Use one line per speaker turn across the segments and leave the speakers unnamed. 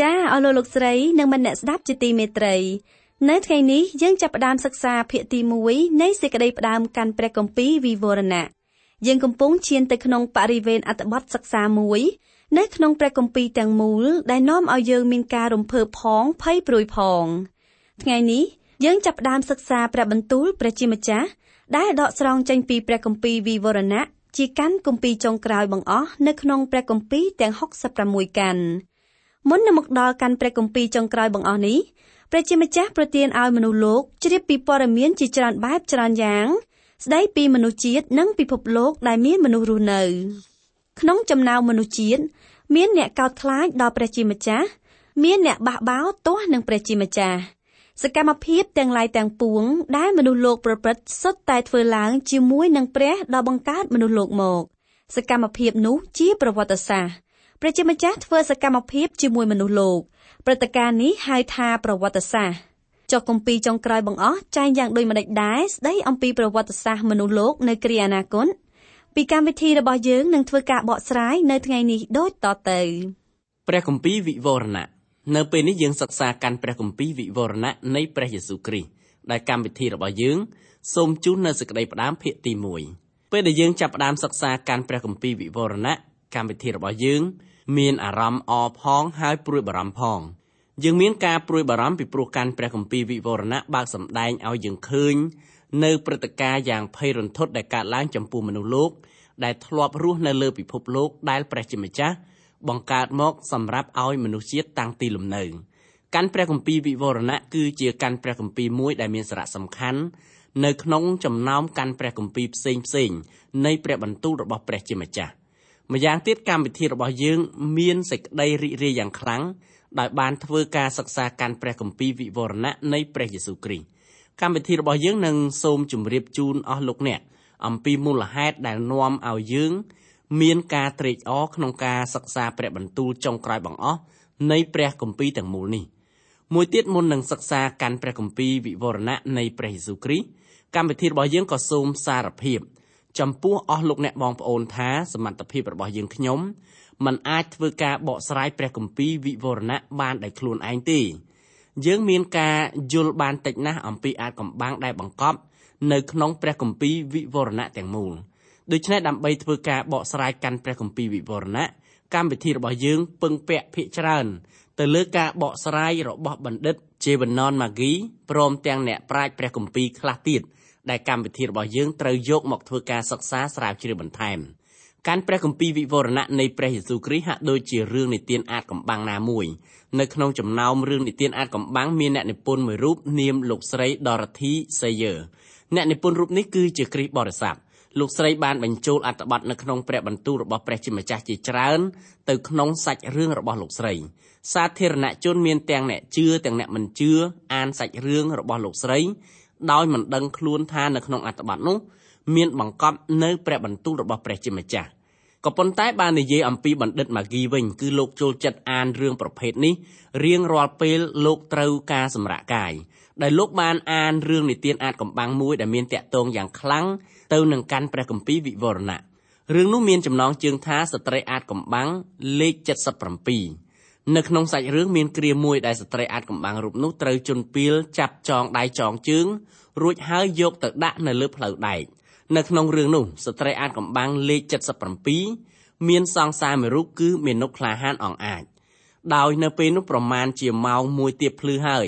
ចាអស់លោកលោកស្រីនិងមនៈស្ដាប់ជាទីមេត្រីនៅថ្ងៃនេះយើងចាប់ផ្ដើមសិក្សាភាគទី1នៃសេចក្តីផ្ដើមកាន់ព្រះគម្ពីរវិវរណៈយើងកំពុងឈានទៅក្នុងបរិវេណអត្ថបទសិក្សាមួយនៅក្នុងព្រះគម្ពីរទាំងមូលដែលនាំឲ្យយើងមានការរំភើបផងភ័យព្រួយផងថ្ងៃនេះយើងចាប់ផ្ដើមសិក្សាព្រះបន្ទូលព្រះជាម្ចាស់ដែលដកស្រង់ចេញពីព្រះគម្ពីរវិវរណៈជាកាន់គម្ពីរចុងក្រោយបង្អស់នៅក្នុងព្រះគម្ពីរទាំង66កាន់ មុននឹងមកដល់កាន់ព្រះគម្ពីរចុងក្រោយបង្អស់នេះព្រះជាម្ចាស់ប្រទានឲ្យមនុស្សលោកជ្រាបពីព័ត៌មានជាច្រើនបែបច្រើនយ៉ាង ស្ដីពីមនុស្សជាតិនិងពិភពលោកដែលមានមនុស្សរស់នៅ ក្នុងចំណោមមនុស្សជាតិមានអ្នកកោតខ្លាចដល់ព្រះជាម្ចាស់មានអ្នកបះបោរទាស់នឹងព្រះជាម្ចាស់សកម្មភាពទាំងឡាយទាំងពួងដែលមនុស្សលោកប្រព្រឹត្តសុទ្ធតែធ្វើឡើងជាមួយនឹងព្រះដ៏បង្កើតមនុស្សលោកមក សកម្មភាពនោះជាប្រវត្តិសាស្ត្រ ព្រះជាម្ចាស់ធ្វើសកម្មភាពជាមួយមនុស្សលោកព្រឹត្តិការណ៍នេះហៅថាប្រវត្តិសាស្ត្រចុះគម្ពីរចុងក្រោយបង្អស់ចែងយ៉ាងដូចម្តេចដែរស្ដីអំពីប្រវត្តិសាស្ត្រមនុស្សលោកនៅគ្រាអនាគតពីកម្មវិធីរបស់យើងនឹងធ្វើការបកស្រាយនៅថ្ងៃនេះដូចតទៅ
ព្រះគម្ពីរវិវរណៈនៅពេលនេះយើងសិក្សាកាន់ព្រះគម្ពីរវិវរណៈនៃព្រះយេស៊ូវគ្រីស្ទដែលកម្មវិធីរបស់យើងសូមជូននៅសេចក្តីផ្ដាំភាគទី1ពេលដែលយើងចាប់ផ្ដើមសិក្សាកាន់ព្រះគម្ពីរវិវរណៈកម្មវិធីរបស់យើង មានអារម្មណ៍អផងហើយព្រួយបារម្ភផងយើងមានការព្រួយបារម្ភពីព្រោះកាន់ព្រះគម្ពីរវិវរណៈបើកសម្ដែងឲ្យយើងឃើញនៅព្រឹត្តិការណ៍យ៉ាងភ័យរន្ធត់ដែលកើតឡើងចំពោះមនុស្សលោកដែលធ្លាប់រស់នៅលើពិភពលោកដែលព្រះជាម្ចាស់បង្កើតមកសម្រាប់ឲ្យមនុស្សជាតិតាំងទីលំនៅកាន់ព្រះគម្ពីរវិវរណៈគឺជាកាន់ព្រះគម្ពីរមួយដែលមានសារៈសំខាន់នៅក្នុងចំណោមកាន់ព្រះគម្ពីរផ្សេងផ្សេងនៃព្រះបន្ទូលរបស់ព្រះជាម្ចាស់ ម្យ៉ាងទៀតកម្មវិធីរបស់យើងមានសេចក្តីរីករាយយ៉ាងខ្លាំងដោយបានធ្វើការសិក្សាកាន់ព្រះគម្ពីរវិវរណៈនៃព្រះយេស៊ូវគ្រីស្ទកម្មវិធីរបស់យើងនឹងសូមជម្រាបជូនអស់លោកអ្នកអំពីមូលហេតុដែលនាំឲ្យយើង មានការត្រេកអរក្នុងការសិក្សាព្រះបន្ទូលចុងក្រោយបង្អស់នៃព្រះគម្ពីរទាំងមូលនេះមួយទៀតមុននឹងសិក្សាកាន់ព្រះគម្ពីរវិវរណៈនៃព្រះយេស៊ូវគ្រីស្ទកម្មវិធីរបស់យើងក៏សូមសារភាព ចំពោះអស់លោកអ្នកបងប្អូនថាសមត្ថភាពរបស់យើងខ្ញុំมันអាចធ្វើការបកស្រាយព្រះគម្ពីរវិវរណៈបានដោយខ្លួនឯងទេយើងមានការយល់បានតិចណាស់អំពីអាចកំបាំងដែលបង្កប់នៅក្នុងព្រះគម្ពីរវិវរណៈទាំងមូលដូច្នេះដើម្បីធ្វើការបកស្រាយកាន់ព្រះគម្ពីរវិវរណៈកម្មវិធីរបស់យើងពឹងពាក់ភាគច្រើនទៅលើការបកស្រាយរបស់បណ្ឌិតជេវណនម៉ាហ្គីព្រមទាំងអ្នកប្រាជ្ញព្រះគម្ពីរខ្លះទៀត ដែលកម្មវិធីរបស់យើងត្រូវយកមកធ្វើការសិក្សាស្រាវជ្រាវបន្ថែមកាន់ព្រះគម្ពីរវិវរណៈនៃព្រះយេស៊ូវគ្រីស្ទហាក់ដូចជារឿងនិទានអាចកំបាំងណាមួយនៅក្នុងចំណោមរឿងនិទានអាចកំបាំងមានអ្នកនិពន្ធមួយរូបនាមលោកស្រី Dorothy Sayer អ្នកនិពន្ធរូបនេះគឺជាគ្រីស្ទបរិស័ទលោកស្រីបានបញ្ចូលអត្ថបទនៅក្នុងព្រះបន្ទូលរបស់ព្រះជាម្ចាស់ជាច្រើនទៅក្នុងសាច់រឿងរបស់លោកស្រី សាធារណជនមានទាំងអ្នកជឿទាំងអ្នកមិនជឿអានសាច់រឿងរបស់លោកស្រី ដោយមិនដឹងខ្លួនថានៅក្នុងអត្ថបទនោះមានបង្កប់នៅព្រះបន្ទូលរបស់ព្រះជាម្ចាស់ក៏ប៉ុន្តែបាននិយាយអំពីបណ្ឌិតម៉ាហ្គីវិញគឺលោកចូលចិត្តអានរឿងប្រភេទនេះរៀងរាល់ពេលលោកត្រូវការសម្រាកកាយដែលលោកបានអានរឿងនិទានអាចកំបាំងមួយដែលមានតាក់ទងយ៉ាងខ្លាំងទៅនឹងកាន់ព្រះគម្ពីរវិវរណៈរឿងនោះមានចំណងជើងថាស្ត្រីអាចកំបាំងលេខ77 នៅក្នុងសាច់រឿងមានគ្រាមួយដែលស្ត្រីអាចកំបាំងរូបនោះត្រូវជន់ពីលចាប់ចងដៃចងជើងរួចហើយយកទៅដាក់នៅលើផ្លូវដែកនៅក្នុងរឿងនោះស្ត្រីអាចកំបាំងលេខ77មានសង្សារមួយរូបគឺមាណពក្លាហានអង្អាចដោយនៅពេលនោះប្រមាណជាម៉ោង1ទៀបភ្លឺហើយ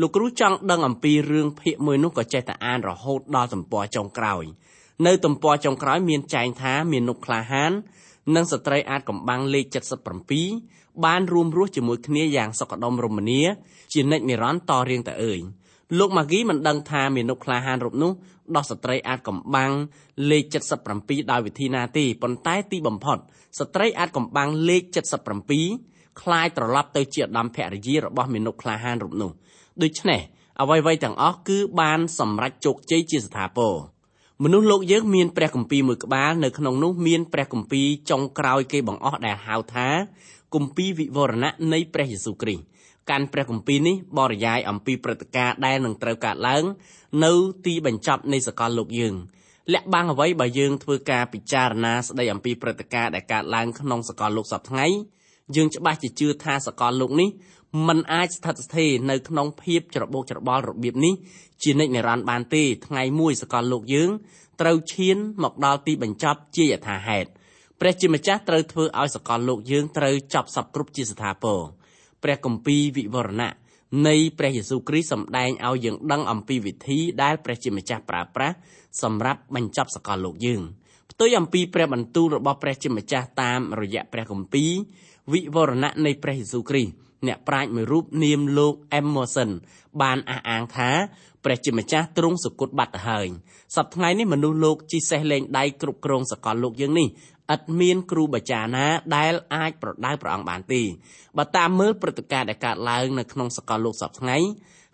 លោកគ្រូចង់ដឹងអំពីរឿងភាគមួយនោះក៏ចេះតែអានរហូតដល់ទំព័រចុងក្រោយនៅទំព័រចុងក្រោយមានចែងថាមាណពក្លាហាននិងស្ត្រីអាចកំបាំងលេខ77 បានរួមរស់ជាមួយគ្នាយ៉ាងសុខដុមរមនាជានិច្ចនិរន្តរ៍តរៀងទៅអើយលោកម៉ាហ្គីមិនដឹងថាមាណពក្លាហានរូបនោះ ដោះស្ត្រីអាចកំបាំងលេខ77ដោយវិធីណាទេប៉ុន្តែទីបំផុតស្ត្រីអាចកំបាំងលេខ77คล้ายត្រឡប់ទៅជាឧត្តមភរិយារបស់មានុក្លាហានរូបនោះដូច្នេះអ្វីៗទាំងអស់គឺបានសម្រេចជោគជ័យជាស្ថាពរមនុស្សលោកយើងមានព្រះគម្ពីរមួយក្បាលនៅក្នុងនោះមានព្រះគម្ពីរចុងក្រោយគេបង្អស់ដែលហៅថា គម្ពីរវិវរណៈនៃព្រះយេស៊ូវគ្រីស្ទកាន់ព្រះគម្ពីរនេះបរិយាយអំពីព្រឹត្តិការណ៍ដែលនឹងត្រូវកើតឡើង នៅទីបញ្ចប់នៃសកលលោកយើងលាក់បាំងអ្វីបើយើងធ្វើការពិចារណាស្ដីអំពីព្រឹត្តិការណ៍ដែលកើតឡើងក្នុងសកលលោកសពថ្ងៃយើងច្បាស់ជាជឿថាសកលលោកនេះมันអាចស្ថិតស្ថេរនៅក្នុងភាពច្របូកច្របល់របៀបនេះជានិច្ចនិរន្តរ៍បានទេថ្ងៃមួយសកលលោកយើងត្រូវឈានមកដល់ទីបញ្ចប់ជាយថាហេតុ ព្រះជាម្ចាស់ត្រូវធ្វើឲ្យសកលលោកយើងត្រូវចប់សពគ្រប់ជាស្ថាពរព្រះគម្ពីរវិវរណៈនៃព្រះយេស៊ូវគ្រីស្ទសម្ដែងឲ្យយើងដឹងអំពីវិធីដែលព្រះជាម្ចាស់ប្រើប្រាស់សម្រាប់បញ្ចប់សកលលោកយើងផ្ទុយអំពីព្រះបន្ទូលរបស់ព្រះជាម្ចាស់តាមរយៈព្រះគម្ពីរវិវរណៈនៃព្រះយេស៊ូវគ្រីស្ទអ្នកប្រាជ្ញមួយរូបនាមលោក Emerson បានអះអាងថាព្រះជាម្ចាស់ទ្រង់សុគតបាត់ទៅហើយសប្តាហ៍ថ្ងៃនេះមនុស្សលោកជិះសេះលេងដៃគ្រប់គ្រងសកលលោកយើងនេះ ឥតមានគ្រូបាចារ្យណាដែលអាចប្រដៅព្រះអង្គបានទេបើតាមមើលព្រឹត្តិការណ៍ដែលកើតឡើងនៅក្នុងសកលលោកសប្តាហ៍ថ្ងៃ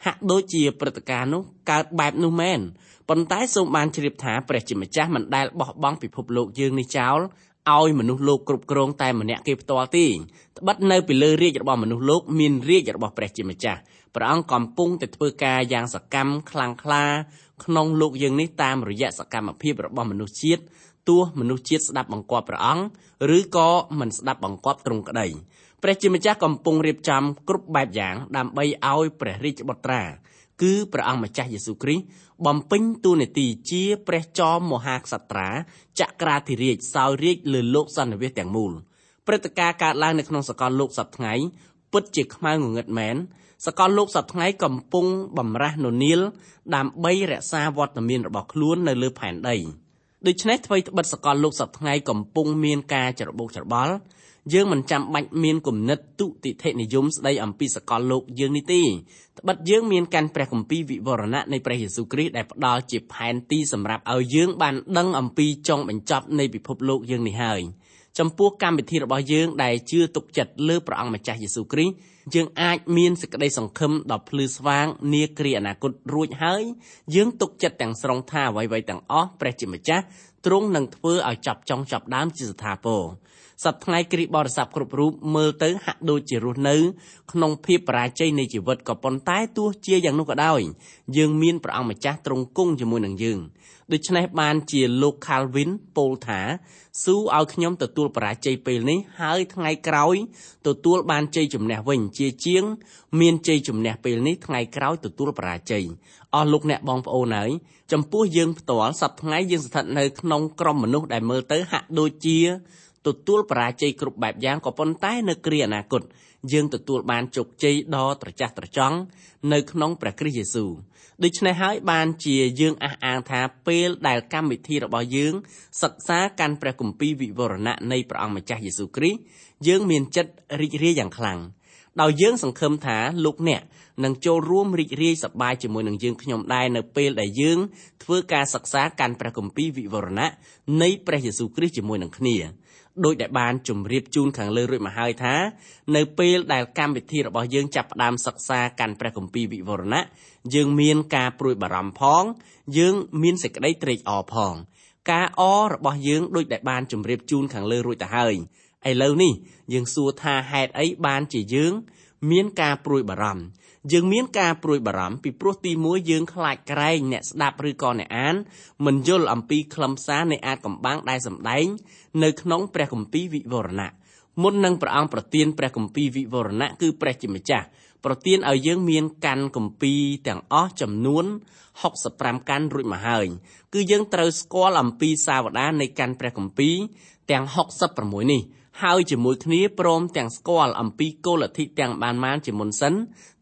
ហាក់ដូចជាព្រឹត្តិការណ៍នោះកើតបែបនោះមែនប៉ុន្តែសូមបានជ្រាបថាព្រះជាម្ចាស់មិនដែលបោះបង់ពិភពលោកយើងនេះចោលឲ្យមនុស្សលោកគ្រប់គ្រងតែម្នាក់គេផ្ទាល់ទេត្បិតនៅពីលើរាជរបស់មនុស្សលោកមានរាជរបស់ព្រះជាម្ចាស់ព្រះអង្គកំពុងតែធ្វើការយ៉ាងសកម្មខ្លាំងក្លាក្នុងលោកយើងនេះតាមរយៈសកម្មភាពរបស់មនុស្សជាតិ ទោះមនុស្សជាតិស្ដាប់បង្គាប់ព្រះអង្គឬក៏មិនស្ដាប់បង្គាប់ទ្រង់ក្តីព្រះជាម្ចាស់កំពុងរៀបចំគ្រប់បែបយ៉ាងដើម្បីឲ្យព្រះរាជបុត្រាគឺព្រះអង្គម្ចាស់យេស៊ូវគ្រីស្ទបំពេញតួនាទីជាព្រះចោមមហាក្សត្រាចក្រាធិរាជសោយរាជលើលោកសន្និវាសទាំងមូលព្រឹត្តិការណ៍កើតឡើងនៅក្នុងសកលលោកសប្តាហ៍ថ្ងៃពិតជាខ្មៅងងឹតមែនសកលលោកសប្តាហ៍ថ្ងៃកំពុងបំរាស់ននៀលដើម្បីរក្សាវត្តមានរបស់ខ្លួននៅលើផែនដី ដូច្នេះអ្វីត្បិតសកលលោកសប្តាហ៍ថ្ងៃកំពុងមានការច្របូកច្របល់យើងមិនចាំបាច់មានគំនិតទុតិធិនិយមស្ដីអំពីសកលលោកយើងនេះទេត្បិតយើងមានកាន់ព្រះគម្ពីរវិវរណៈនៃព្រះយេស៊ូវគ្រីស្ទដែលផ្ដល់ជាផែនទីសម្រាប់ឲ្យយើងបានដឹងអំពីចុងបញ្ចប់នៃពិភពលោកយើងនេះហើយចំពោះកម្មវិធីរបស់យើងដែលជឿទុកចិត្តលើព្រះអង្គម្ចាស់យេស៊ូវគ្រីស្ទ យើងអាចមានសេចក្តីសង្ឃឹមដ៏ភ្លឺស្វាងនាគ្រាអនាគតរួចហើយយើងទុកចិត្តទាំងស្រុងថាអ្វីៗទាំងអស់ព្រះជាម្ចាស់ទ្រង់នឹងធ្វើឲ្យចាប់ចុងចាប់ដើមជាស្ថាពរ សប្តាហ៍គ្រីស្ទបរិស័ទគ្រប់រូបមើលទៅហាក់ដូចជារស់នៅ ក្នុងភាពបរាជ័យនៃជីវិតក៏ប៉ុន្តែទោះជាយ៉ាងនោះក៏ដោយយើងមានព្រះអង្គម្ចាស់ទ្រង់គង់ជាមួយនឹងយើងដូច្នេះបានជាលោក Calvin ពោលថាស៊ូឲ្យខ្ញុំទទួលបរាជ័យពេលនេះហើយថ្ងៃក្រោយទទួលបានជ័យជំនះវិញជាជាង មានជ័យជំនះពេលនេះថ្ងៃក្រោយទទួលបរាជ័យអស់លោកអ្នកបងប្អូនហើយចំពោះយើងផ្ទាល់សប្តាហ៍ថ្ងៃយើងស្ថិតនៅក្នុងក្រុមមនុស្សដែលមើលទៅហាក់ដូចជា ទទួលបរាជ័យគ្រប់បែបយ៉ាងក៏ប៉ុន្តែនៅគ្រាអនាគតយើងទទួលបានជោគជ័យដ៏ត្រចះត្រចង់នៅក្នុងព្រះគ្រីស្ទយេស៊ូវដូច្នេះហើយបានជាយើងអះអាងថាពេលដែលកម្មវិធីរបស់យើងសិក្សាកាន់ព្រះគម្ពីរវិវរណៈនៃព្រះអង្គម្ចាស់យេស៊ូវគ្រីស្ទយើងមានចិត្តរីករាយយ៉ាងខ្លាំងដោយយើងសង្ឃឹមថាលោកអ្នកនឹងចូលរួមរីករាយសប្បាយជាមួយនឹងយើងខ្ញុំដែរនៅពេលដែលយើងធ្វើការសិក្សាកាន់ព្រះគម្ពីរវិវរណៈនៃព្រះយេស៊ូវគ្រីស្ទជាមួយនឹងគ្នា ដោយដែលបានជម្រាបជូនខាងលើរួចមកហើយថា នៅពេលដែលកម្មវិធីរបស់យើងចាប់ផ្ដើមសិក្សាកាន់ព្រះគម្ពីរវិវរណៈយើងមានការព្រួយបារម្ភផង យើងមានសេចក្តីត្រេកអរផង ការអររបស់យើងដូចដែលបានជម្រាបជូនខាងលើរួចទៅហើយឥឡូវនេះយើងសួរថាហេតុអីបានជាយើង មានការព្រួយបារម្ភ យើងមានការព្រួយបារម្ភពីព្រោះទីមួយយើងខ្លាចក្រែងអ្នកស្ដាប់ឬក៏អ្នកអានមិនយល់អំពីខ្លឹមសារនៃអាចកំបាំងដែលសម្ដែងនៅក្នុងព្រះគម្ពីរវិវរណៈមុននឹងព្រះអង្គប្រទានព្រះគម្ពីរវិវរណៈគឺព្រះជាម្ចាស់ប្រទានឲ្យយើងមានកាន់គម្ពីរទាំងអស់ចំនួន65កាន់រួចមកហើយគឺយើងត្រូវស្គាល់អំពីសាវតានៃកាន់ព្រះគម្ពីរទាំង66នេះ ហើយជាមួយគ្នាព្រមទាំងស្គាល់អំពីគោលលទ្ធិទាំងបានបានជាមុនសិន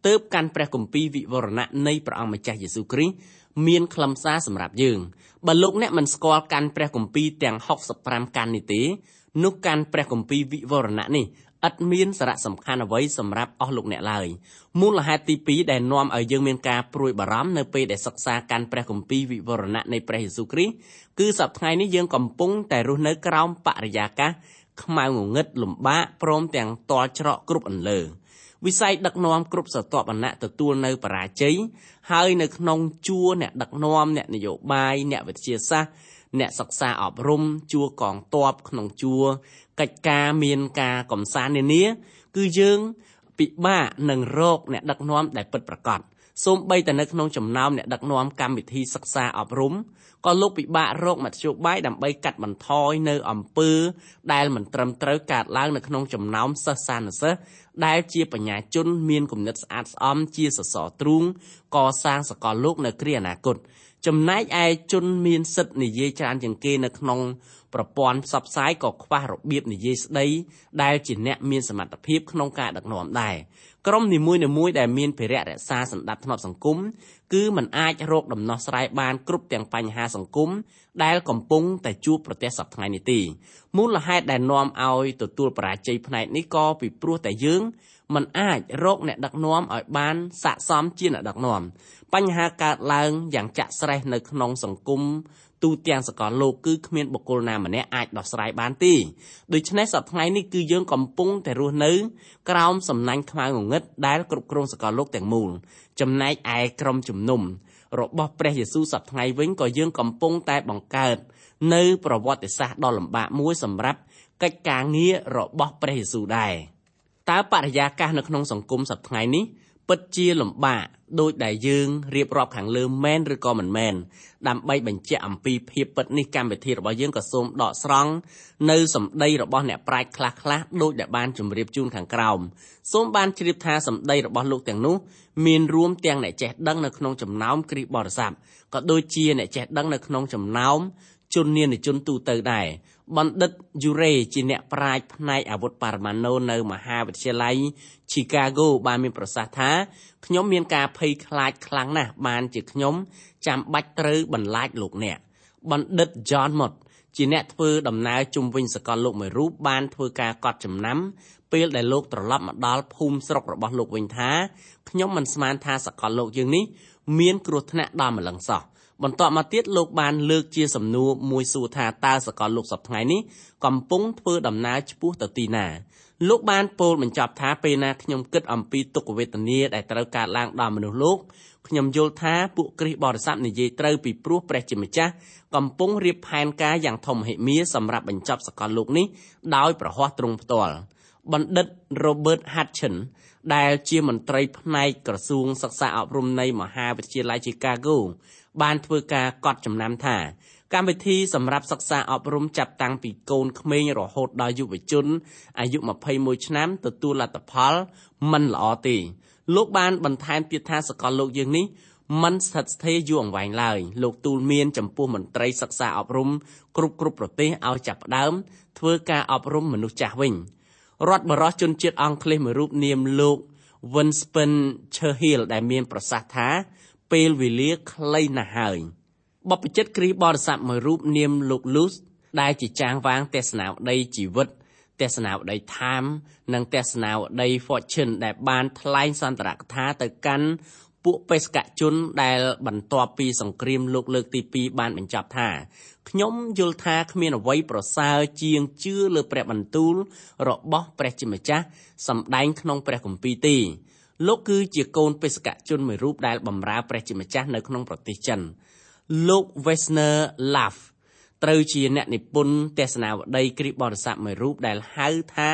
ទើបកាន់ព្រះគម្ពីរវិវរណៈនៃព្រះអង្គម្ចាស់យេស៊ូវគ្រីស្ទមានខ្លឹមសារសម្រាប់យើងបើលោកអ្នកមិនស្គាល់កាន់ព្រះគម្ពីរទាំង65កាន់នេះទេនោះកាន់ព្រះគម្ពីរវិវរណៈនេះឥតមានសារៈសំខាន់អ្វីសម្រាប់អស់លោកអ្នកឡើយមូលហេតុទី2ដែលនាំឲ្យយើងមានការព្រួយបារម្ភនៅពេលដែលសិក្សាកាន់ព្រះគម្ពីរវិវរណៈនៃព្រះយេស៊ូវគ្រីស្ទគឺសប្តាហ៍នេះយើងកំពុងតែរស់នៅក្រោមបរិយាកាស ខ្មៅងងឹតលំបាកព្រមទាំងតល់ច្រកគ្រប់អន្លើវិស័យដឹកនាំគ្រប់ស្រទាប់វណ្ណៈទទួលនៅបរាជ័យហើយនៅក្នុងជួរអ្នកដឹកនាំអ្នកនយោបាយអ្នកវិទ្យាសាស្ត្រអ្នកសិក្សាអប់រំជួរកងទ័ពក្នុងជួរកិច្ចការមានការកំសាន្តនានាគឺយើងពិបាកនឹងរកអ្នកដឹកនាំដែលពិតប្រាកដ សូម្បីតែនៅក្នុងចំណោមអ្នកដឹកនាំកម្មវិធីសិក្សាអប់រំក៏លោកពិបាករកមធ្យោបាយដើម្បីកាត់បន្ថយនៅអំពើដែលមិនត្រឹមត្រូវកើតឡើងនៅក្នុងចំណោមសិស្សសានុសិស្សដែលជាបញ្ញាជនមានគំនិតស្អាតស្អំជាសសរទ្រូងកសាងសកលលោកនៅគ្រាអនាគត ចំណែកឯជនមានសិទ្ធិនិយាយច្រើនជាងគេនៅក្នុងប្រព័ន្ធផ្សព្វផ្សាយក៏ខ្វះរបៀបនិយាយស្ដីដែលជាអ្នកមានសមត្ថភាពក្នុងការដឹកនាំដែរក្រុមនីមួយៗដែលមានភារៈរក្សាសន្តិភាពសង្គមគឺมันអាចរកដំណោះស្រាយបានគ្រប់ទាំងបញ្ហាសង្គមដែលកំពុងតែជួបប្រទះសប្តាហ៍នេះទេមូលហេតុដែលនាំឲ្យទទួលបរាជ័យផ្នែកនេះក៏ពីព្រោះតែយើង มันអាចរកអ្នកដឹកនាំឲ្យបានស័ក្តិសមជាអ្នកដឹកនាំបញ្ហាកើតឡើងយ៉ាងចាក់ស្រេះនៅក្នុងសង្គមទូទាំងសកលលោកគឺគ្មានបុគ្គលណាម្នាក់អាចដោះស្រាយបានទេដូច្នេះសប្តាហ៍នេះគឺយើងកំពុងតែរស់នៅក្រោមសំណាញ់ខ្មៅងងឹតដែលគ្រប់គ្រងសកលលោកទាំងមូលចំណែកឯក្រុមជំនុំរបស់ព្រះយេស៊ូវសប្តាហ៍វិញក៏យើងកំពុងតែបង្កើតនៅប្រវត្តិសាស្ត្រដ៏លំបាកមួយសម្រាប់កិច្ចការងាររបស់ព្រះយេស៊ូវដែរ តើបរិយាកាសនៅក្នុងសង្គមសប្តាហ៍នេះពិតជាលំបាកដោយដែលយើងរៀបរាប់ខាងលើមែនឬក៏មិនមែនដើម្បីបញ្ជាក់អំពីភាពពិតនេះកម្មវិធីរបស់យើងក៏សូមដកស្រង់នៅសម្ដីរបស់អ្នកប្រាជ្ញខ្លះខ្លះដោយដែលបានជម្រាបជូនខាងក្រោមសូមបានជ្រាបថាសម្ដីរបស់លោកទាំងនោះមានរួមទាំងអ្នកចេះដឹងនៅក្នុងចំណោមគ្រីស្ទបរិស័ទក៏ដូចជាអ្នកចេះដឹងនៅក្នុងចំណោមជននានាជនទូទៅដែរ បណ្ឌិតយូរ៉េជាអ្នកប្រាជ្ញផ្នែកអាវុធបរមាណូនៅមហាវិទ្យាល័យ Chicago បានមានប្រសាសន៍ថាខ្ញុំមានការភ័យខ្លាចខ្លាំងណាស់បានជាខ្ញុំចាំបាច់ត្រូវបន្លាចលោកអ្នកបណ្ឌិត John Mott ជាអ្នកធ្វើដំណើរជុំវិញសកលលោកមួយរូបបានធ្វើការកត់ចំណាំពេលដែលលោកត្រឡប់មកដល់ភូមិស្រុករបស់លោកវិញថាខ្ញុំមិនស្មានថាសកលលោកយើងនេះមានគ្រោះថ្នាក់ដល់ម្លឹងសោះ បន្ទាប់មកទៀតលោកបានលើកជាសំណួរមួយសួរថាតើសកលលោកសប្តាហ៍នេះកំពុងធ្វើដំណើរឆ្ពោះទៅទីណាលោកបានពោលបញ្ចប់ថាពេលណាខ្ញុំគិតអំពីទុក្ខវេទនាដែលត្រូវកើតឡើងដល់មនុស្សលោកខ្ញុំយល់ថាពួកគ្រីស្ទបរិស័ទនិយាយត្រូវពីព្រោះព្រះជាម្ចាស់កំពុងរៀបផែនការយ៉ាងធំមហិមាសម្រាប់បញ្ចប់សកលលោកនេះដោយប្រហ័សទ្រង់ផ្ទាល់បណ្ឌិត Robert Hutchin ដែលជាមន្ត្រីផ្នែកក្រសួងសិក្សាអប់រំនៃមហាវិទ្យាល័យ Chicago បានធ្វើការកត់ចំណាំថាកម្មវិធីសម្រាប់សិក្សាអប់រំចាប់តាំងពីកូនក្មេងរហូតដល់យុវជនអាយុ21ឆ្នាំទទួលលទ្ធផលមិនល្អទេលោកបានបន្ថែមទៀតថាសកលលោកយើងនេះមិនស្ថិតស្ថេរយូរអង្វែងឡើយលោកទូលមានចំពោះមន្ត្រីសិក្សាអប់រំគ្រប់គ្រប់ប្រទេសឲ្យចាប់ផ្ដើមធ្វើការអប់រំមនុស្សចាស់វិញរដ្ឋបរោះជនជាតិអង់គ្លេសមួយរូបនាមលោក Winston Churchill ដែលមានប្រសាសន៍ថា ពេលវេលាខ្លីណាស់ហើយបព្វជិតគ្រីស្ទបរិស័ទមួយរូបនាមលោក Luz ដែលជាចាងវាងទស្សនាវដ្តីជីវិតទស្សនាវដ្តី Time និងទស្សនាវដ្តី Fortune ដែលបានថ្លែងសន្ទរកថាទៅកាន់ពួកបេសកជនដែលបន្ទាប់ពីសង្គ្រាមលោកលើកទី2បានបញ្ចប់ថាខ្ញុំយល់ថាគ្មានអ្វីប្រសើរជាងជឿលើព្រះបន្ទូលរបស់ព្រះជាម្ចាស់សម្ដែងក្នុងព្រះគម្ពីរទេ លោកគឺជាកូនបេសកជនមួយរូបដែលបម្រើព្រះជាម្ចាស់នៅក្នុងប្រទេសចិនលោក Wesner Laff ត្រូវជាអ្នកនិពន្ធទស្សនាវដ្តីគ្រិស្តបរិស័ទមួយរូបដែលហៅថា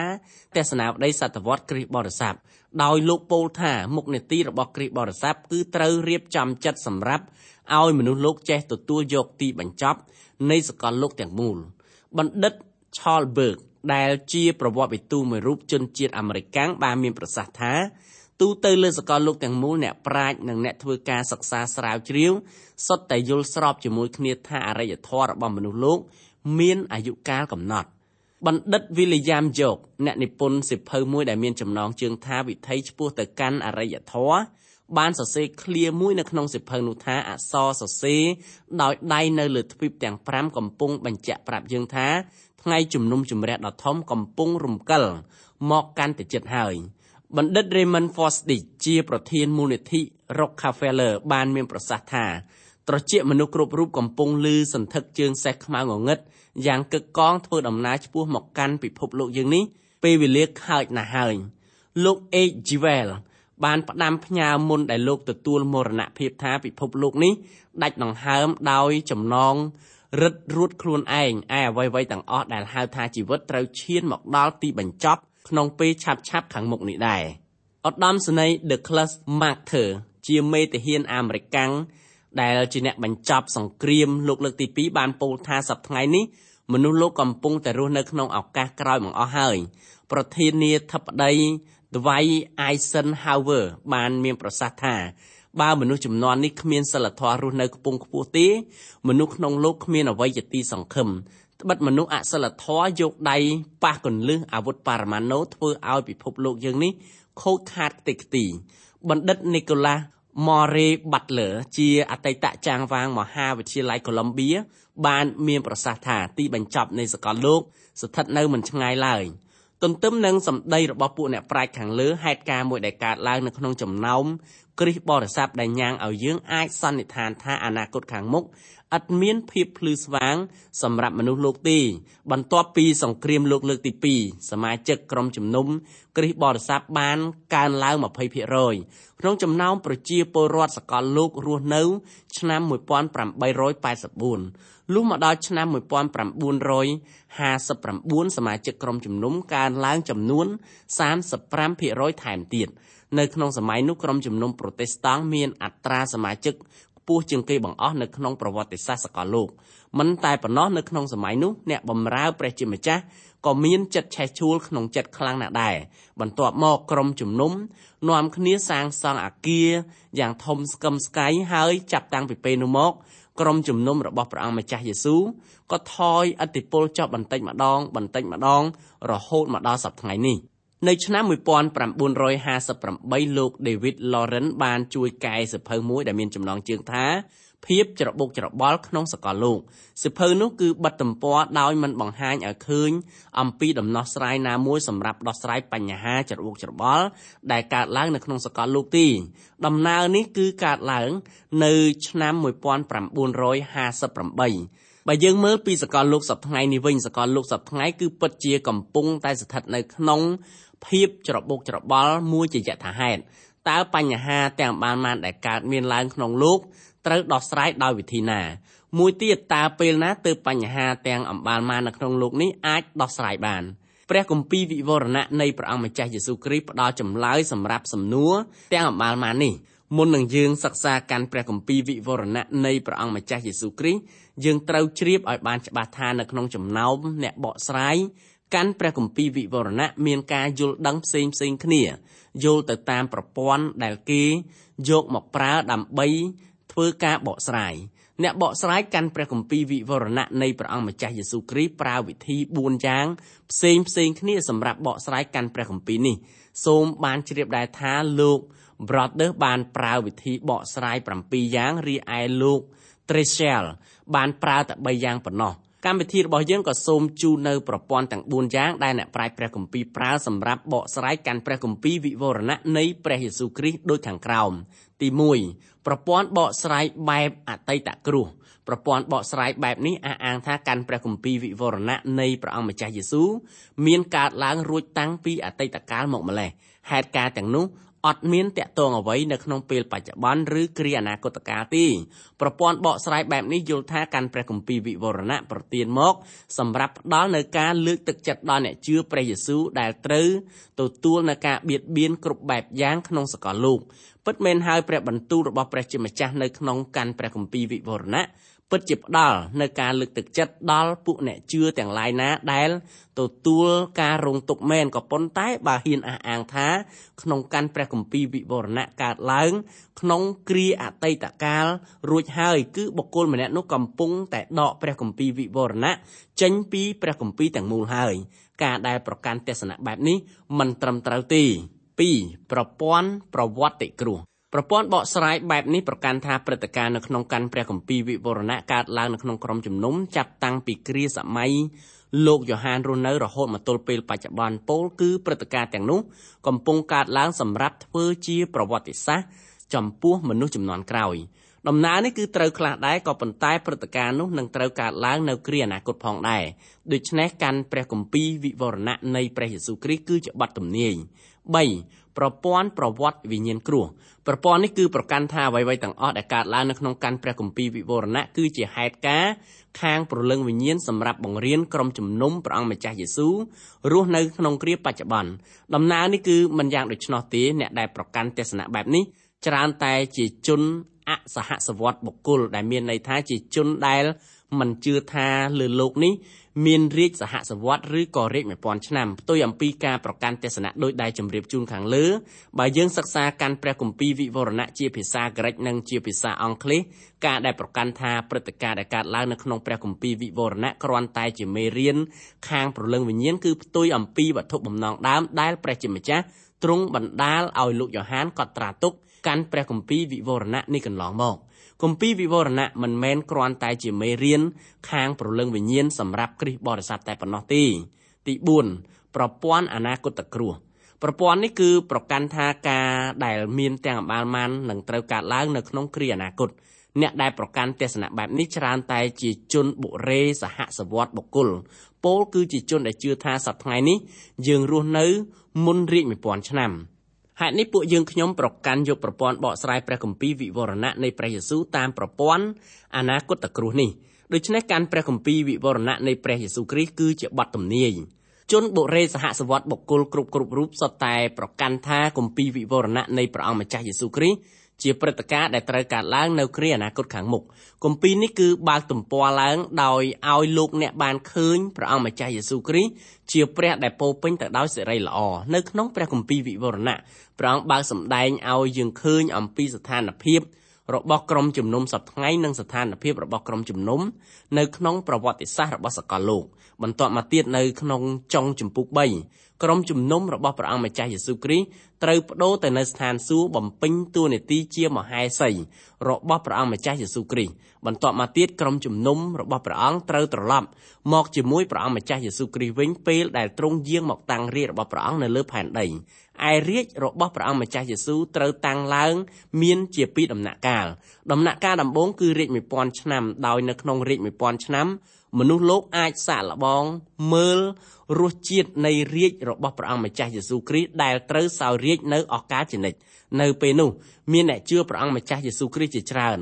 ទស្សនាវដ្តីសតវត្សគ្រិស្តបរិស័ទដោយលោកពោលថាមុខនីតិរបស់គ្រិស្តបរិស័ទគឺត្រូវរៀបចំចិត្តសម្រាប់ឲ្យមនុស្សលោកចេះទទួលយកទីបញ្ចប់នៃសកលលោកទាំងមូលបណ្ឌិត Charles Berg ដែលជាប្រវត្តិវិទូមួយរូបជនជាតិអាមេរិកបានមានប្រសាសន៍ថា ទូទៅលើសកលលោកទាំងមូលអ្នកប្រាជ្ញនិងអ្នកធ្វើការសិក្សាស្រាវជ្រាវសុទ្ធតែយល់ស្របជាមួយគ្នាថាអរិយធម៌របស់មនុស្សលោកមានអាយុកាលកំណត់បណ្ឌិត William Joke អ្នកនិពន្ធសិភៅមួយដែលមានចំណងជើងថាវិថីឆ្ពោះទៅកាន់អរិយធម៌បានសរសេរឃ្លាមួយនៅក្នុងសិភៅនោះថាអក្សរសរសេរដោយដៃនៅលើទ្វីបទាំង5កំពុងបញ្ជាក់ប្រាប់យើងថាថ្ងៃជំនុំជម្រះដ៏ធំកំពុងរំកិលមកកាន់តែជិតហើយ បណ្ឌិត Raymond Fosdick ជាប្រធានមូលនិធិ Rockefeller បានមានប្រសាសន៍ថាត្រចៀកមនុស្សគ្រប់រូបកំពុងលឺសន្ធឹកជើងសេះខ្មៅងងឹតយ៉ាងកឹកកងធ្វើដំណើរឆ្ពោះមកកាន់ពិភពលោកយើងនេះពេលវេលាខើចណាស់ហើយលោក H. Jewell បានផ្ដាំផ្ញើមុនដែលលោកទទួលមរណភាពថាពិភពលោកនេះដាច់ដង្ហើមដោយចំណងរឹតរួតខ្លួនឯងឯអ្វីៗទាំងអស់ដែលហៅថាជីវិតត្រូវឈានមកដល់ទីបញ្ចប់ ក្នុងពេលឆាប់ឆាប់ខាងមុខនេះដែរឧត្តមសេនីយ៍ Douglas MacArthur ជាមេទាហានអាមេរិកាំងដែលជាអ្នកបញ្ចប់សង្គ្រាមលោកលើកទី2បានពោលថាសប្តាហ៍ថ្ងៃនេះមនុស្សលោកកំពុងតែរស់នៅក្នុងឱកាសក្រោយបង្អស់ហើយប្រធានាធិបតី Dwight Eisenhower បានមានប្រសាសន៍ថាបើមនុស្សចំនួននេះគ្មានសិលធម៌រស់នៅខ្ពង់ខ្ពស់ទេមនុស្សក្នុងលោកគ្មានអ្វីជាទីសង្ឃឹម ត្បិតមនុស្សអសិលធម៌យកដៃប៉ះកន្លឹះអាវុធបរមាណូធ្វើឲ្យពិភពលោកយើងនេះខូចខាតខ្ទេចខ្ទីបណ្ឌិត Nicholas Murray Butler ជាអតីតចាងវាងមហាវិទ្យាល័យ Columbia បានមានប្រសាសន៍ថាទីបញ្ចប់នៃសកលលោកស្ថិតនៅមិនឆ្ងាយឡើយ ទន្ទឹមនឹងសម្ដីរបស់ពួកអ្នកប្រាជ្ញខាងលើហេតុការណ៍មួយដែលកើតឡើងនៅក្នុងចំណោមគ្រិស្តបរិស័ទដែលញ៉ាំងឲ្យយើងអាចសន្និដ្ឋានថាអនាគតខាងមុខឥតមានភាពភ្លឺស្វាងសម្រាប់មនុស្សលោកទេបន្ទាប់ពីសង្គ្រាមលោកលើកទី2សមាជិកក្រុមជំនុំគ្រិស្តបរិស័ទបានកើនឡើង20%ក្នុងចំណោមប្រជាពលរដ្ឋសកលលោករស់នៅ ឆ្នាំ1884 លុះមកដល់ឆ្នាំ1959សមាជិកក្រុមជំនុំកើនឡើងចំនួន35%ថែមទៀតនៅក្នុងសម័យនោះក្រុមជំនុំប្រូតេស្តង់មានអត្រាសមាជិកខ្ពស់ជាងគេបង្អស់នៅក្នុងប្រវត្តិសាស្ត្រសកលលោកមិនតែប៉ុណ្ណោះនៅក្នុងសម័យនោះអ្នកបម្រើព្រះជាម្ចាស់ក៏មានចិត្តឆេះឆួលក្នុងចិត្តខ្លាំងណាស់ដែរបន្ទាប់មកក្រុមជំនុំនាំគ្នាសាងសង់អគារយ៉ាងធំស្កឹមស្កៃហើយចាប់តាំងពីពេលនោះមក ក្រុមជំនុំរបស់ព្រះអង្គម្ចាស់យេស៊ូក៏ថយឥទ្ធិពលចុះបន្តិចម្ដងបន្តិចម្ដងរហូតមកដល់សប្តាហ៍ថ្ងៃនេះនៅឆ្នាំ1958លោក David Lawrence បានជួយកែសៀវភៅមួយដែលមានចំណងជើងថា ភាពច្របូកច្របល់ក្នុងសកលលោកសិភៅនោះគឺបិទទំព័រដោយមិនបង្ហាញឲ្យឃើញអំពីដំណោះស្រាយណាមួយសម្រាប់ដោះស្រាយបញ្ហាច្របូកច្របល់ដែលកើតឡើងនៅក្នុងសកលលោកទេដំណើរនេះគឺកើតឡើងនៅឆ្នាំ1958បើយើងមើលពីសកលលោកសប្តាហ៍ថ្ងៃនេះវិញសកលលោកសប្តាហ៍ថ្ងៃគឺពិតជាកំពុងតែស្ថិតនៅក្នុងភាពច្របូកច្របល់មួយជាយថាហេតុតើបញ្ហាទាំងបានបានដែលកើតមានឡើងក្នុងលោក ត្រូវដោះស្រាយដោយវិធីណា មួយទៀតតើពេលណាទើបបញ្ហាទាំងអំបាលម៉ាននៅក្នុងលោកនេះអាចដោះស្រាយបានព្រះគម្ពីរវិវរណៈនៃព្រះអង្គម្ចាស់យេស៊ូវគ្រីស្ទផ្ដល់ចម្លើយសម្រាប់សំណួរទាំងអំបាលម៉ាននេះមុននឹងយើងសិក្សាកាន់ព្រះគម្ពីរវិវរណៈនៃព្រះអង្គម្ចាស់យេស៊ូវគ្រីស្ទយើងត្រូវជ្រាបឲ្យបានច្បាស់ថានៅក្នុងចំណោមអ្នកបកស្រាយកាន់ព្រះគម្ពីរវិវរណៈមានការយល់ដឹងផ្សេងផ្សេងគ្នាយល់ទៅតាមប្រព័ន្ធដែលគេយកមកប្រើដើម្បី ធ្វើការបកស្រាយអ្នកបកស្រាយកាន់ព្រះគម្ពីរវិវរណៈនៃព្រះអង្គម្ចាស់យេស៊ូវគ្រីស្ទប្រើវិធី4យ៉ាងផ្សេងផ្សេងគ្នាសម្រាប់បកស្រាយកាន់ព្រះគម្ពីរនេះសូមបានជ្រាបដែរថាលោក Brother បានប្រើវិធីបកស្រាយ7យ៉ាងរីឯលោក Treshel បានប្រើតែ3យ៉ាងប៉ុណ្ណោះកម្មវិធីរបស់យើងក៏សូមជូននៅប្រព័ន្ធទាំង4យ៉ាងដែលអ្នកប្រាជ្ញព្រះគម្ពីរប្រើសម្រាប់បកស្រាយកាន់ព្រះគម្ពីរវិវរណៈនៃព្រះយេស៊ូវគ្រីស្ទដូចខាងក្រោម ទី1ប្រព័ន្ធបកស្រាយបែបអតីតគ្រោះប្រព័ន្ធបកស្រាយបែបនេះអះអាងថាកាន់ព្រះគម្ពីរវិវរណៈនៃព្រះអង្គម្ចាស់យេស៊ូវមានកើតឡើងរួចតាំងពីអតីតកាលមកម្លេះហេតុការណ៍ទាំងនោះ អត់មានតាក់ទងអ្វីនៅក្នុងពេលបច្ចុប្បន្នឬគ្រាអនាគតកាលទេប្រព័ន្ធបកស្រាយបែបនេះយល់ថាកាន់ព្រះគម្ពីរវិវរណៈប្រទានមក សម្រាប់ផ្ដល់នៅការលើកទឹកចិត្តដល់អ្នកជឿព្រះយេស៊ូវដែលត្រូវទទួលនៅការបៀតបៀនគ្រប់បែបយ៉ាងក្នុងសកលលោកពិតមែនហើយព្រះបន្ទូលរបស់ព្រះជាម្ចាស់នៅក្នុងកាន់ព្រះគម្ពីរវិវរណៈ ពិតជាផ្ដល់នៅការលើកទឹកចិត្តដល់ពួកអ្នកជឿទាំងឡាយណាដែលទទួលការរងទុកមែនក៏ប៉ុន្តែបើហ៊ានអះអាងថាក្នុងកាន់ព្រះគម្ពីរវិវរណៈកើតឡើង ក្នុងគ្រាអតីតកាលរួចហើយគឺបុគ្គលម្នាក់នោះកំពុងតែដកព្រះគម្ពីរវិវរណៈចេញពីព្រះគម្ពីរទាំងមូលហើយការដែលប្រកាន់ទស្សនៈបែបនេះមិនត្រឹមត្រូវទេ2ប្រព័ន្ធប្រវត្តិគ្រោះ ប្រព័ន្ធបកស្រាយបែបនេះប្រកាន់ថាព្រឹត្តិការណ៍នៅក្នុងកាន់ព្រះគម្ពីរវិវរណៈកើតឡើងនៅក្នុងក្រុមជំនុំចាប់តាំងពីគ្រាសម័យលោកយ៉ូហានរស់នៅរហូតមកទល់ពេលបច្ចុប្បន្នពោលគឺព្រឹត្តិការណ៍ទាំងនោះកំពុងកើតឡើងសម្រាប់ធ្វើជាប្រវត្តិសាស្ត្រចំពោះមនុស្សចំនួនក្រោយដំណើរនេះគឺត្រូវខ្លះដែរក៏ប៉ុន្តែព្រឹត្តិការណ៍នោះនឹងត្រូវកើតឡើងនៅគ្រាអនាគតផងដែរដូច្នេះកាន់ព្រះគម្ពីរវិវរណៈនៃព្រះយេស៊ូវគ្រីស្ទគឺជាបទទំនាយ3 ប្រព័ន្ធប្រវត្តិវិញ្ញាណគ្រោះប្រព័ន្ធនេះគឺប្រកាន់ថាអ្វីៗទាំងអស់ដែលកើតឡើងនៅក្នុងកាន់ព្រះគម្ពីរវិវរណៈគឺជាហេតុការណ៍ខាងព្រលឹងវិញ្ញាណសម្រាប់បង្រៀនក្រុមជំនុំព្រះអង្គម្ចាស់យេស៊ូវរស់នៅក្នុងគ្រាបច្ចុប្បន្នដំណើរនេះគឺមិនយ៉ាងដូច្នោះទេអ្នកដែលប្រកាន់ទស្សនៈបែបនេះច្រើនតែជាជនអសហសវត្តបុគ្គលដែលមានន័យថាជាជនដែលមិនជឿថាលើលោកនេះ មានរាជសហសវត្តឬក៏រាជ1000ឆ្នាំផ្ទុយអំពីការប្រកាន់ទស្សនៈដោយដែលជម្រាបជូនខាងលើបើយើងសិក្សាកាន់ព្រះគម្ពីរវិវរណៈជាភាសាក្រិកនិងជាភាសាអង់គ្លេសការដែលប្រកាន់ថាព្រឹត្តិការណ៍ដែលកើតឡើងនៅក្នុងព្រះគម្ពីរវិវរណៈគ្រាន់តែជាមេរៀនខាងប្រលឹងវិញ្ញាណគឺផ្ទុយអំពីវត្ថុបំណងដើមដែលព្រះជាម្ចាស់ទ្រង់បណ្ដាលឲ្យលោកយ៉ូហានកត់ត្រាទុកកាន់ព្រះគម្ពីរវិវរណៈនេះកន្លងមក គម្ពីរវិវរណៈមិនមែនគ្រាន់តែជាមេរៀនខាងប្រលឹងវិញ្ញាណសម្រាប់គ្រិស្តបរិស័ទតែប៉ុណ្ណោះទេទី4ប្រព័ន្ធអនាគតគ្រោះប្រព័ន្ធនេះគឺប្រកាន់ថាការដែលមានទាំងអបាលម៉ាននឹងត្រូវកើតឡើងនៅក្នុងគ្រាអនាគតអ្នកដែលប្រកាន់ទស្សនៈបែបនេះច្រើនតែជាជនបុរេសហសវត្តបុគ្គលពោលគឺជាជនដែលជឿថាសប្តាហ៍នេះយើងរស់នៅមុនរាជ1000ឆ្នាំ ហេតុនេះពួកយើងខ្ញុំប្រកាន់យកប្រព័ន្ធបកស្រាយព្រះគម្ពីរវិវរណៈនៃព្រះយេស៊ូវតាមប្រព័ន្ធអនាគតគ្រោះនេះដូច្នេះកាន់ព្រះគម្ពីរវិវរណៈនៃព្រះយេស៊ូវគ្រីស្ទគឺជាបទទំនាយជនបុរេសហសវត្តបុគ្គលគ្រប់គ្រប់រូបសុទ្ធតែប្រកាន់ថាគម្ពីរវិវរណៈនៃព្រះអង្គម្ចាស់យេស៊ូវគ្រីស្ទជាព្រឹត្តិការណ៍ដែលត្រូវកើតឡើងនៅគ្រាអនាគតខាងមុខគម្ពីរនេះគឺបើកទំព័រឡើងដោយឲ្យលោកអ្នកបានឃើញព្រះអង្គម្ចាស់យេស៊ូវគ្រីស្ទជាព្រះដែលពោពេញទៅដោយសេរីល្អនៅក្នុងព្រះគម្ពីរវិវរណៈព្រះអង្គបើកសម្ដែងឲ្យយើងឃើញអំពីស្ថានភាពរបស់ក្រុមជំនុំសប្ថ្ងៃនិងស្ថានភាពរបស់ក្រុមជំនុំនៅក្នុងប្រវត្តិសាស្ត្ររបស់សកលលោក បន្ទាប់មកទៀតនៅក្នុងចុងជំពូក3ក្រុមជំនុំរបស់ព្រះអង្គម្ចាស់យេស៊ូវគ្រីស្ទត្រូវបដូរទៅនៅស្ថានសួគ៌បំពេញតួនាទីជាមហេសីរបស់ព្រះអង្គម្ចាស់យេស៊ូវគ្រីស្ទបន្ទាប់មកទៀតក្រុមជំនុំរបស់ព្រះអង្គត្រូវត្រឡប់មកជាមួយព្រះអង្គម្ចាស់យេស៊ូវគ្រីស្ទវិញពេលដែលទ្រង់យាងមកតាំងរាជរបស់ព្រះអង្គនៅលើផែនដីឯរាជរបស់ព្រះអង្គម្ចាស់យេស៊ូវត្រូវតាំងឡើង មានជាពីរដំណាក់កាលដំណាក់កាលដំបូងគឺរាជ1000ឆ្នាំដោយនៅក្នុងរាជ1000ឆ្នាំ មនុស្សលោកអាចសាកល្បងមើលរសជាតិនៃរាជរបស់ព្រះអង្គម្ចាស់យេស៊ូវគ្រីស្ទដែលត្រូវសោយរាជនៅអកាលជានិច្ចនៅពេលនោះមានអ្នកជឿព្រះអង្គម្ចាស់យេស៊ូវគ្រីស្ទជាច្រើន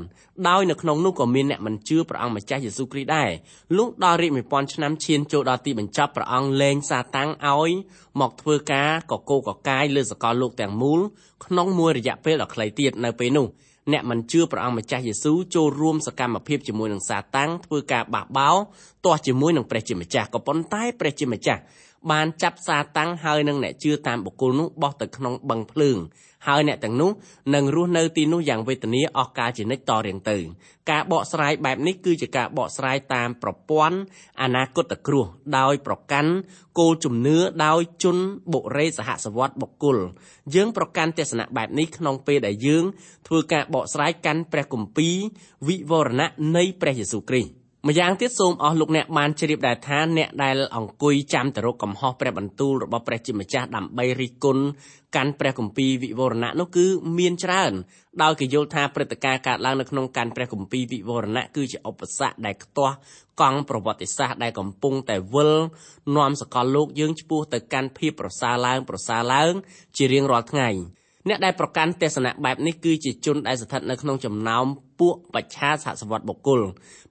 ដោយនៅក្នុងនោះក៏មានអ្នកមិនជឿព្រះអង្គម្ចាស់យេស៊ូវគ្រីស្ទដែរលុះដល់រាជ1000ឆ្នាំឈានចូលដល់ទីបញ្ចប់ព្រះអង្គលែងសាតាំងឲ្យមកធ្វើការកកោកកាយលើសកលលោកទាំងមូលក្នុងមួយរយៈពេលដ៏ខ្លីទៀតនៅពេលនោះ អ្នកមិនជឿព្រះអង្គម្ចាស់យេស៊ូវចូលរួមសកម្មភាពជាមួយនឹងសាតាំងធ្វើការបះបោរទាស់ជាមួយនឹងព្រះជាម្ចាស់ក៏ប៉ុន្តែព្រះជាម្ចាស់ បានចាប់សាតាំងហើយនឹងអ្នកជឿតាមបុគ្គលនោះបោះទៅក្នុងបឹងភ្លើងហើយអ្នកទាំងនោះនឹងរស់នៅទីនោះយ៉ាងវេទនាអស់កาលជានិច្ចតរៀងទៅ ការបកស្រាយបែបនេះគឺជាការបកស្រាយតាមប្រព័ន្ធអនាគតគ្រោះដោយប្រកាន់គោលជំនឿដោយជនបុរេសហសវត្តបុគ្គលយើងប្រកាន់ទស្សនៈបែបនេះក្នុងពេលដែលយើងធ្វើការបកស្រាយកាន់ព្រះគម្ពីរវិវរណៈនៃព្រះយេស៊ូវគ្រីស្ទ ម្យ៉ាងទៀតសូមអស់លោកអ្នកបានជ្រាបដែរថាអ្នកដែលអង្គុយចាំទៅរកកំហុសព្រះបន្ទូលរបស់ព្រះជាម្ចាស់ដើម្បីរិះគន់កាន់ព្រះគម្ពីរវិវរណៈនោះគឺមានច្រើនដោយគេយល់ថាព្រឹត្តិការណ៍កើតឡើងនៅក្នុងកាន់ព្រះគម្ពីរវិវរណៈគឺជាឧបសគ្គដែលខ្ទាស់កង់ប្រវត្តិសាស្ត្រដែលកំពុងតែវិលនាំសកលលោកយើងឆ្ពោះទៅកាន់ភាពប្រសើរឡើងប្រសើរឡើងជារៀងរាល់ថ្ងៃ អ្នកដែលប្រកាន់ទស្សនៈបែបនេះគឺជាជនដែលស្ថិតនៅក្នុងចំណោមពួកបច្ឆាសហសវត្តបុគ្គល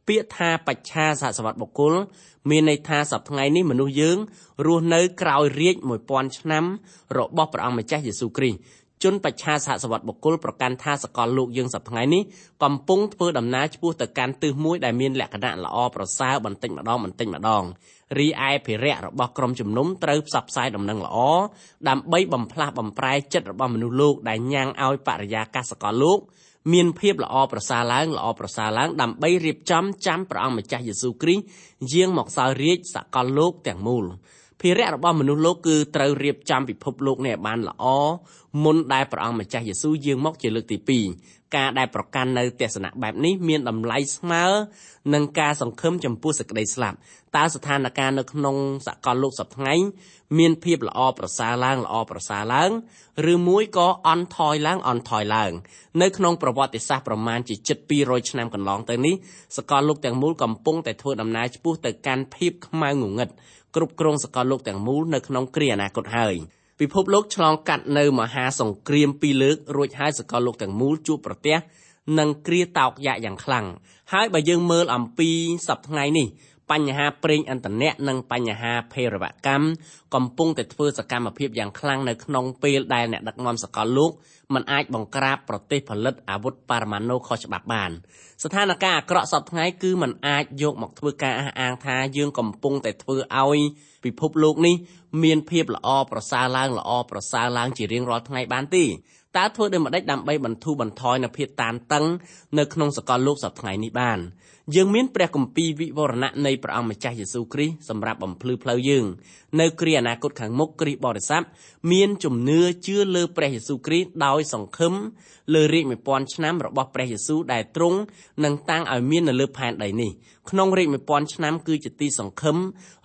ពាក្យថាបច្ឆាសហសវត្តបុគ្គលមានន័យថាសប្តាហ៍នេះមនុស្សយើងរស់នៅក្រោយរាជ1000ឆ្នាំរបស់ព្រះអង្គម្ចាស់យេស៊ូវគ្រីស្ទ ជនបច្ឆាសហសវត្តបុគ្គលប្រកាន់ថាសកលលោកយើងសប្តាហ៍នេះកំពុងធ្វើដំណើរឆ្ពោះទៅកាន់ទិសមួយដែលមានលក្ខណៈល្អប្រសើរបន្តិចម្ដងបន្តិចម្ដងរីឯភិរៈរបស់ក្រុមជំនុំត្រូវផ្សព្វផ្សាយដំណឹងល្អដើម្បីបំផ្លាស់បំប្រែចិត្តរបស់មនុស្សលោកដែលញ៉ាំងឲ្យបរិយាកាសសកលលោកមានភាពល្អប្រសើរឡើងល្អប្រសើរឡើងដើម្បីរៀបចំចាំព្រះអង្គម្ចាស់យេស៊ូវគ្រីស្ទយាងមកសោយរាជសកលលោកទាំងមូល ភារៈរបស់មនុស្សលោកគឺត្រូវរៀបចំពិភពលោកនេះឲ្យបានល្អមុនដែលព្រះអង្គម្ចាស់យេស៊ូវយាងមកជាលើកទី2ការដែលប្រកាន់នៅទស្សនៈបែបនេះមានតម្លៃស្មើនឹងការសង្ឃឹមចំពោះសេចក្តីស្លាប់តើស្ថានភាពនៅក្នុងសកលលោកសប្តាហ៍ថ្ងៃមានភាពល្អប្រសើរឡើងល្អប្រសើរឡើងឬមួយក៏អន់ថយឡើងអន់ថយឡើងនៅក្នុងប្រវត្តិសាស្ត្រប្រមាណជាជិត200ឆ្នាំកន្លងទៅនេះសកលលោកទាំងមូលកំពុងតែធ្វើដំណើរឆ្ពោះទៅកាន់ភាពខ្មៅងងឹត គ្រប់គ្រងសកលលោកទាំងមូលនៅក្នុងគ្រាអនាគតហើយពិភពលោកឆ្លងកាត់នៅមហាសង្គ្រាមពីរលើករួចហើយសកលលោកទាំងមូលជួបប្រទះនឹងគ្រាតោកយ៉ាកយ៉ាងខ្លាំងហើយបើយើងមើលអំពីសប្តាហ៍ថ្ងៃនេះ បញ្ហាប្រេងឥន្ធនៈនិងបញ្ហាភេរវកម្មកំពុងតែធ្វើសកម្មភាពយ៉ាងខ្លាំងនៅក្នុងពេលដែលអ្នកដឹកនាំសកលលោកមិនអាចបង្ក្រាបប្រទេសផលិតអាវុធបរមាណូខុសច្បាប់បាន ស្ថានភាពអាក្រក់សពថ្ងៃគឺมันអាចយកមកធ្វើការអះអាងថាយើងកំពុងតែធ្វើឲ្យពិភពលោកនេះមានភាពល្អប្រសើរឡើងល្អប្រសើរឡើងជារៀងរាល់ថ្ងៃបានទេ តើធ្វើដូចម្តេចដើម្បីបន្ធូរបន្ថយនូវភាពតានតឹងនៅក្នុងសកលលោកសប្តាហ៍ថ្ងៃនេះបានយើងមានព្រះគម្ពីរវិវរណៈនៃព្រះអង្គម្ចាស់យេស៊ូវគ្រីស្ទសម្រាប់បំភ្លឺផ្លូវយើងនៅគ្រាអនាគតខាងមុខគ្រីស្ទបរិស័ទមានជំនឿជឿលើព្រះយេស៊ូវគ្រីស្ទដោយសង្ឃឹមលើរាជ1000ឆ្នាំរបស់ព្រះយេស៊ូវដែលទ្រង់នឹងតាំងឲ្យមាននៅលើផែនដីនេះក្នុងរាជ1000ឆ្នាំគឺជាទីសង្ឃឹម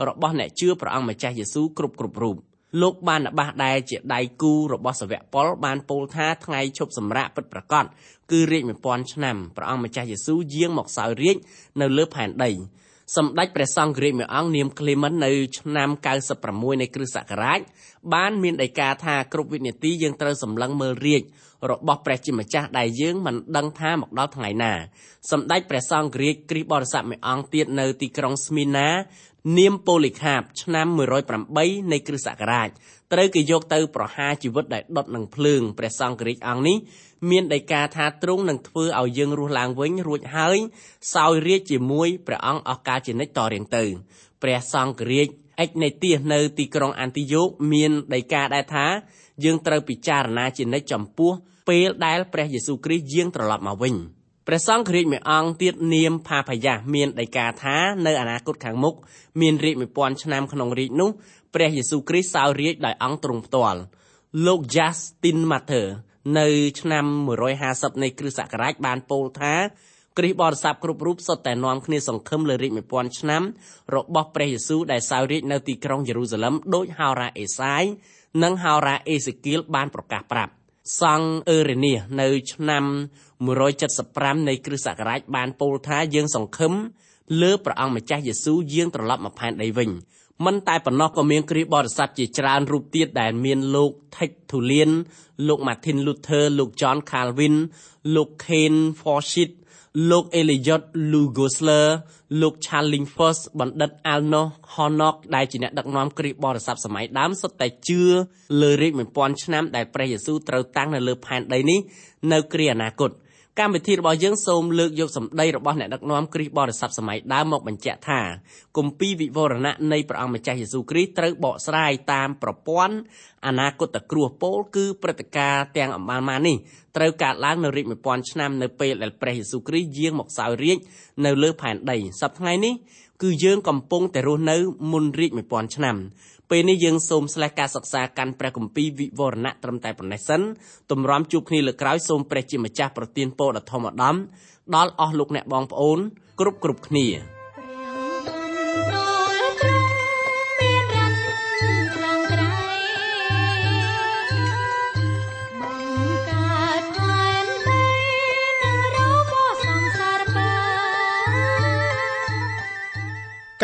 របស់អ្នកជឿព្រះអង្គម្ចាស់យេស៊ូវគ្រប់គ្រប់រូប លោកបាននបាសដែលជាដៃគូរបស់សាវកប៉ុលបានពោលថាថ្ងៃឈប់សម្រាកពិតប្រាកដគឺរាជ1000ឆ្នាំព្រះអង្គម្ចាស់យេស៊ូវយាងមកសោយរាជនៅលើផែនដីសម្ដេចព្រះសង្ឃរាជមួយអង្គនាម Clement នៅឆ្នាំ96នៃគ្រិស្តសករាជបានមានដីកាថាគ្រប់វិនាទីយើងត្រូវសម្លឹងមើលរាជរបស់ព្រះជាម្ចាស់ដែលយើងមិនដឹងថាមកដល់ថ្ងៃណាសម្ដេចព្រះសង្ឃរាជគ្រិស្តបរិស័ទមួយអង្គទៀតនៅទីក្រុងស្មីណា នាមប៉ូលីខាបឆ្នាំ108នៃគ្រិស្តសករាជត្រូវគេយកទៅប្រហារជីវិតដោយដុតនឹងភ្លើងព្រះសង្ឃរាជអង្គនេះមានដីកាថាទ្រង់នឹងធ្វើឲ្យយើងរស់ឡើងវិញរួចហើយសោយរាជជាមួយព្រះអង្គអស់កលជានិច្ចតរៀងទៅព្រះសង្ឃរាជអេកនេទៀសនៅទីក្រុងអានទីយ៉ូកមានដីកាដែរថាយើងត្រូវពិចារណាជានិច្ចចំពោះពេលដែលព្រះយេស៊ូវគ្រីស្ទយាងត្រឡប់មកវិញ ព្រះសង្ឃរាជមួយអង្គទៀតនាមផាផាយ៉ាមានដីកាថានៅអនាគតខាងមុខមានរាជ1000ឆ្នាំក្នុងរាជនោះព្រះយេស៊ូវគ្រីស្ទសោយរាជដោយអង្គទ្រង់ផ្ទាល់លោក Justin Mather នៅឆ្នាំ150នៃគ្រិស្តសករាជបានពោលថាគ្រិស្តបរិស័ទគ្រប់រូបសុទ្ធតែនាំគ្នាសង្ឃឹមលើរាជ1000ឆ្នាំរបស់ព្រះយេស៊ូវដែលសោយរាជនៅទីក្រុងយេរូសាឡឹមដោយហោរ៉ាអេសាយនិងហោរ៉ាអេសេគៀលបានប្រកាសប្រាប់ សង្ឃអឺរេនីសនៅឆ្នាំ175នៃគ្រិស្តសករាជបានពោលថាយើងសង្ឃឹមលើព្រះអង្គម្ចាស់យេស៊ូវយាងត្រឡប់មកផែនដីវិញមិនតែប៉ុណ្ណោះក៏មានគ្រីស្ទបរិស័ទជាច្រើនរូបទៀតដែលមានលោក Tertullian លោក Martin Luther លោក John Calvin លោក Ken Forsyth លោក Elliot Lugosler លោក Charlingfors បណ្ឌិត Alnoch Honnock ដែលជាអ្នកដឹកនាំគ្រីស្ទបរិស័ទសម័យដើមសុទ្ធតែជឿលើរាជ1000ឆ្នាំដែលព្រះយេស៊ូវត្រូវតាំងនៅលើផែនដីនេះនៅគ្រាអនាគតកម្មវិធីរបស់យើងសូមលើកយកសម្ដីរបស់អ្នកដឹកនាំគ្រីស្ទបរិស័ទសម័យដើមមកបញ្ជាក់ថាគម្ពីរវិវរណៈនៃព្រះអង្គម្ចាស់យេស៊ូវគ្រីស្ទត្រូវបកស្រាយតាមប្រព័ន្ធអនាគតគ្រោះពោលគឺព្រឹត្តិការណ៍ទាំងអំបាននេះ ត្រូវកើតឡើងនៅរាជ1000ឆ្នាំនៅពេលដែលព្រះយេស៊ូវគ្រីស្ទយាងមកសោយរាជនៅលើផែនដីសប្តាហ៍ថ្ងៃនេះគឺយើងកំពុងតែរស់នៅមុនរាជ1000ឆ្នាំពេលនេះយើងសូមស្លេះការសិក្សាកាន់ព្រះគម្ពីរវិវរណៈត្រឹមតែប៉ុណ្ណេះសិនទម្រាំជួបគ្នាលើក្រោយសូមព្រះជាម្ចាស់ប្រទានពរដ៏ធម្មឧត្តមដល់អស់លោកអ្នកបងប្អូនគ្រប់គ្រប់គ្នា